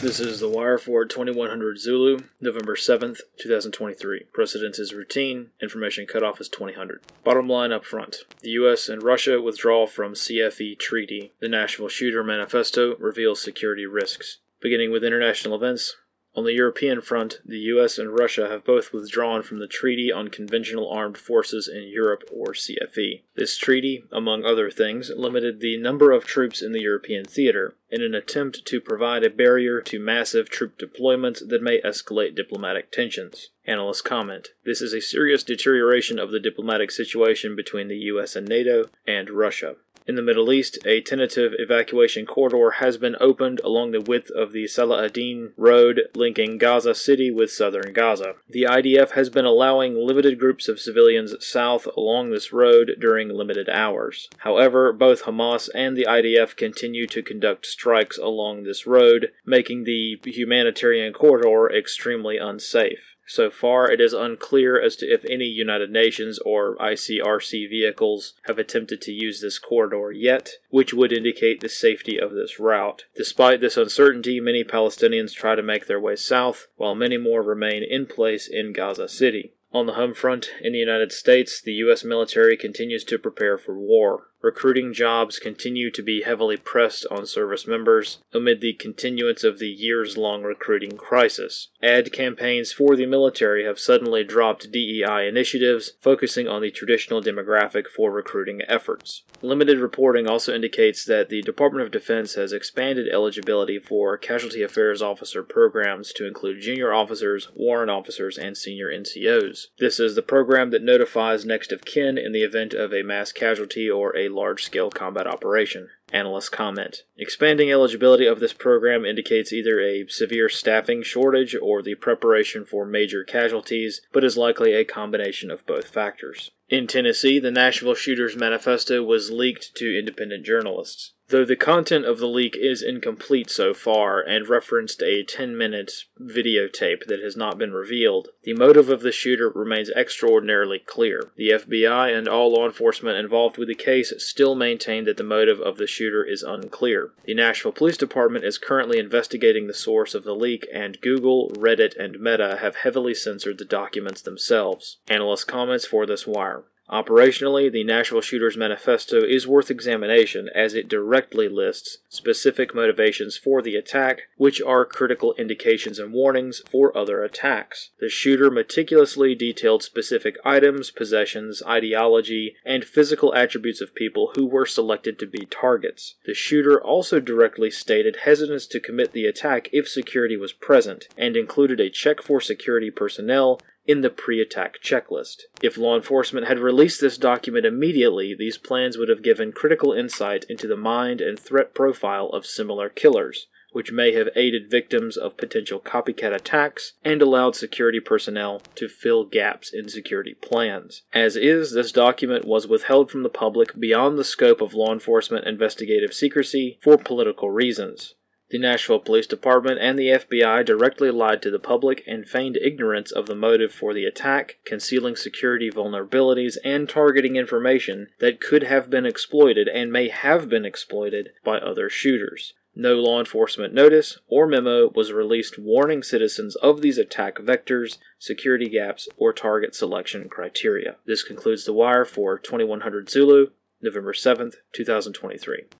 This is The Wire for 2100 Zulu, November 7th, 2023. Precedence is routine, information cutoff is 2000. Bottom line up front The U.S. and Russia withdraw from CFE Treaty. The Nashville Shooter Manifesto reveals security risks. Beginning with international events, on the European front, the US and Russia have both withdrawn from the Treaty on Conventional Armed Forces in Europe, or CFE. This treaty, among other things, limited the number of troops in the European theater in an attempt to provide a barrier to massive troop deployments that may escalate diplomatic tensions. Analysts comment this is a serious deterioration of the diplomatic situation between the US and NATO and Russia. In the Middle East, a tentative evacuation corridor has been opened along the width of the Salah ad-Din road linking Gaza City with southern Gaza. The IDF has been allowing limited groups of civilians south along this road during limited hours. However, both Hamas and the IDF continue to conduct strikes along this road, making the humanitarian corridor extremely unsafe. So far, it is unclear as to if any United Nations or ICRC vehicles have attempted to use this corridor yet, which would indicate the safety of this route. Despite this uncertainty, many Palestinians try to make their way south, while many more remain in place in Gaza City. On the home front in the United States, the U.S. military continues to prepare for war. Recruiting jobs continue to be heavily pressed on service members amid the continuance of the years long recruiting crisis. Ad campaigns for the military have suddenly dropped DEI initiatives focusing on the traditional demographic for recruiting efforts. Limited reporting also indicates that the Department of Defense has expanded eligibility for casualty affairs officer programs to include junior officers, warrant officers, and senior NCOs. This is the program that notifies next of kin in the event of a mass casualty or a large scale combat operation. Analysts comment. Expanding eligibility of this program indicates either a severe staffing shortage or the preparation for major casualties, but is likely a combination of both factors. In Tennessee, the Nashville Shooters Manifesto was leaked to independent journalists. Though the content of the leak is incomplete so far and referenced a 10 minute videotape that has not been revealed, the motive of the shooter remains extraordinarily clear. The FBI and all law enforcement involved with the case still maintain that the motive of the shooter is unclear. The Nashville Police Department is currently investigating the source of the leak, and Google, Reddit, and Meta have heavily censored the documents themselves. Analyst comments for this wire. Operationally, the Nashville Shooters Manifesto is worth examination as it directly lists specific motivations for the attack, which are critical indications and warnings for other attacks. The shooter meticulously detailed specific items, possessions, ideology, and physical attributes of people who were selected to be targets. The shooter also directly stated hesitance to commit the attack if security was present, and included a check for security personnel in the pre attack checklist. If law enforcement had released this document immediately, these plans would have given critical insight into the mind and threat profile of similar killers, which may have aided victims of potential copycat attacks and allowed security personnel to fill gaps in security plans. As is, this document was withheld from the public beyond the scope of law enforcement investigative secrecy for political reasons. The Nashville Police Department and the FBI directly lied to the public and feigned ignorance of the motive for the attack, concealing security vulnerabilities and targeting information that could have been exploited and may have been exploited by other shooters. No law enforcement notice or memo was released warning citizens of these attack vectors, security gaps, or target selection criteria. This concludes the wire for 2100 Zulu, November 7th, 2023.